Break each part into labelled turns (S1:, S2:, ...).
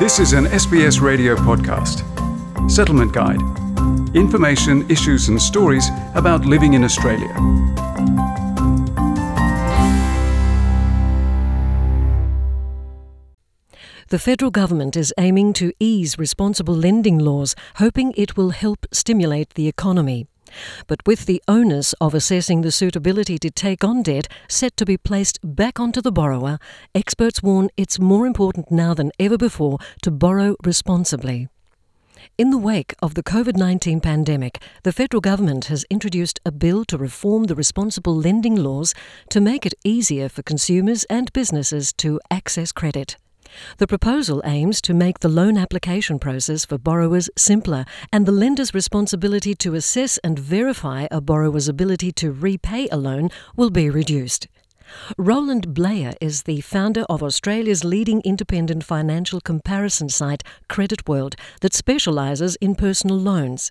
S1: This is an SBS radio podcast. Settlement Guide. Information, issues, and stories about living in Australia.
S2: The federal government is aiming to ease responsible lending laws, hoping it will help stimulate the economy. But with the onus of assessing the suitability to take on debt set to be placed back onto the borrower, experts warn it's more important now than ever before to borrow responsibly. In the wake of the COVID 19 pandemic, the federal government has introduced a bill to reform the responsible lending laws to make it easier for consumers and businesses to access credit. The proposal aims to make the loan application process for borrowers simpler and the lender's responsibility to assess and verify a borrower's ability to repay a loan will be reduced. Roland Blair is the founder of Australia's leading independent financial comparison site, Credit World, that specialises in personal loans.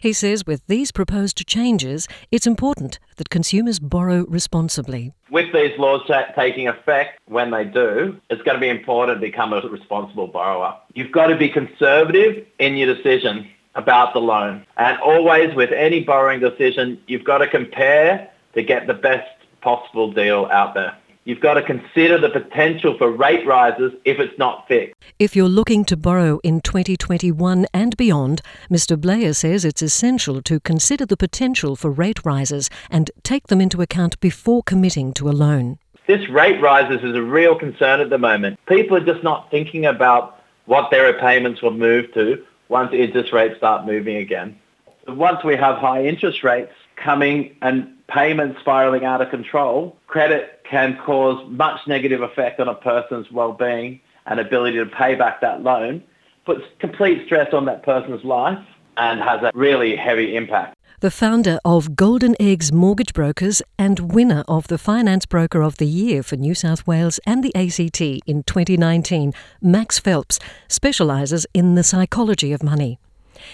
S2: He says with these proposed changes, it's important that consumers borrow responsibly.
S3: With these laws ta- taking effect, when they do, it's going to be important to become a responsible borrower. You've got to be conservative in your decision about the loan. And always with any borrowing decision, you've got to compare to get the best possible deal out there. You've got to consider the potential for rate rises if it's not fixed.
S2: If you're looking to borrow in 2021 and beyond, Mr. Blair says it's essential to consider the potential for rate rises and take them into account before committing to a loan.
S3: This rate rises is a real concern at the moment. People are just not thinking about what their repayments will move to once interest rates start moving again. Once we have high interest rates coming and payments spiraling out of control, credit can cause much negative effect on a person's well-being and ability to pay back that loan, puts complete stress on that person's life and has a really heavy impact.
S2: The founder of Golden Eggs Mortgage Brokers and winner of the Finance Broker of the Year for New South Wales and the ACT in 2019, Max Phelps, specialises in the psychology of money.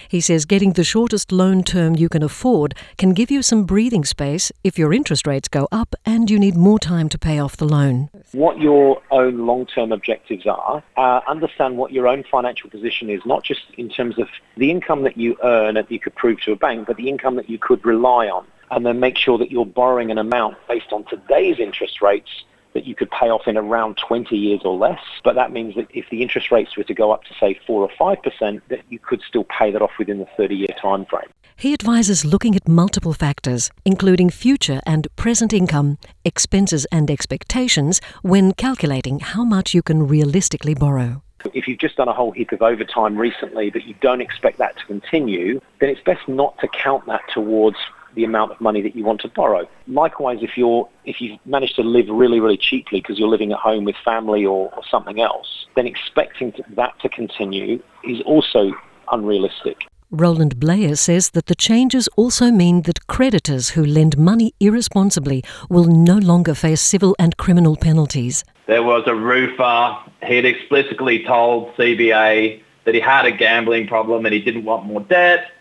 S2: He says getting the shortest loan term you can afford can give you some breathing space if your interest rates go up and you need more time to pay off the loan.
S4: What your own long-term objectives are, uh, understand what your own financial position is, not just in terms of the income that you earn that you could prove to a bank, but the income that you could rely on. And then make sure that you're borrowing an amount based on today's interest rates that you could pay off in around 20 years or less. But that means that if the interest rates were to go up to, say, 4 or 5%, that you could still pay that off within the 30 year time frame.
S2: He advises looking at multiple factors, including future and present income, expenses, and expectations when calculating how much you can realistically borrow.
S4: If you've just done a whole heap of overtime recently, but you don't expect that to continue, then it's best not to count that towards the amount of money that you want to borrow. Likewise, if you're if you've managed to live really really cheaply because you're living at home with family or, or something else, then expecting to, that to continue is also unrealistic.
S2: Roland Blair says that the changes also mean that creditors who lend money irresponsibly will no longer face civil and criminal penalties.
S3: There was a roofer. He had explicitly told CBA that he had a gambling problem and he didn't want more debt.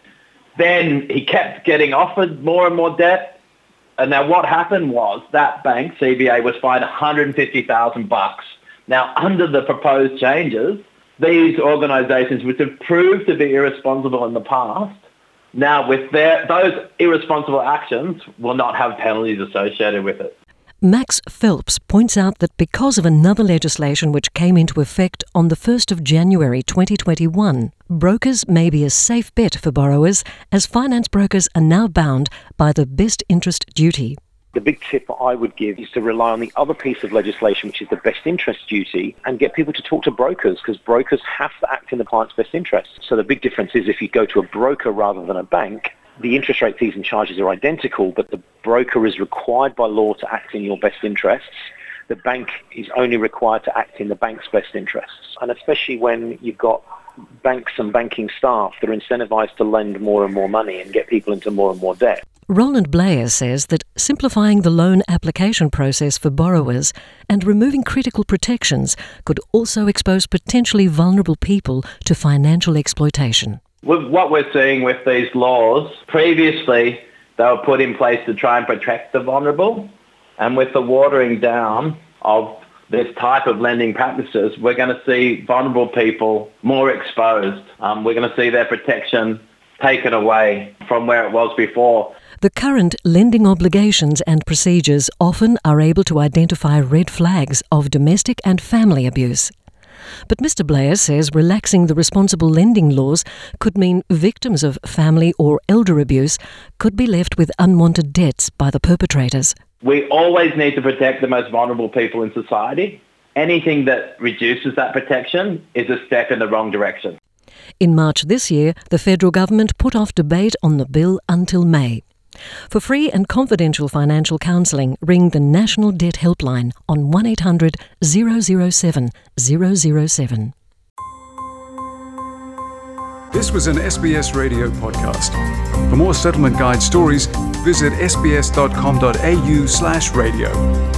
S3: Then he kept getting offered more and more debt. And now what happened was that bank, CBA, was fined 150,000 bucks. Now, under the proposed changes, these organisations, which have proved to be irresponsible in the past, now with their, those irresponsible actions will not have penalties associated with it.
S2: Max Phelps points out that because of another legislation which came into effect on the 1st of January 2021, brokers may be a safe bet for borrowers as finance brokers are now bound by the best interest duty.
S4: The big tip I would give is to rely on the other piece of legislation, which is the best interest duty, and get people to talk to brokers because brokers have to act in the client's best interest. So the big difference is if you go to a broker rather than a bank, the interest rate fees and charges are identical, but the broker is required by law to act in your best interests. The bank is only required to act in the bank's best interests. And especially when you've got banks and banking staff that are incentivized to lend more and more money and get people into more and more debt.
S2: Roland Blair says that simplifying the loan application process for borrowers and removing critical protections could also expose potentially vulnerable people to financial exploitation
S3: with what we're seeing with these laws, previously they were put in place to try and protect the vulnerable. And with the watering down of this type of lending practices, we're going to see vulnerable people more exposed. Um, we're going to see their protection taken away from where it was before.
S2: The current lending obligations and procedures often are able to identify red flags of domestic and family abuse. But Mr. Blair says relaxing the responsible lending laws could mean victims of family or elder abuse could be left with unwanted debts by the perpetrators.
S3: We always need to protect the most vulnerable people in society. Anything that reduces that protection is a step in the wrong direction.
S2: In March this year, the federal government put off debate on the bill until May. For free and confidential financial counselling, ring the National Debt Helpline on 1800 007 007.
S1: This was an SBS radio podcast. For more settlement guide stories, visit sbs.com.au slash radio.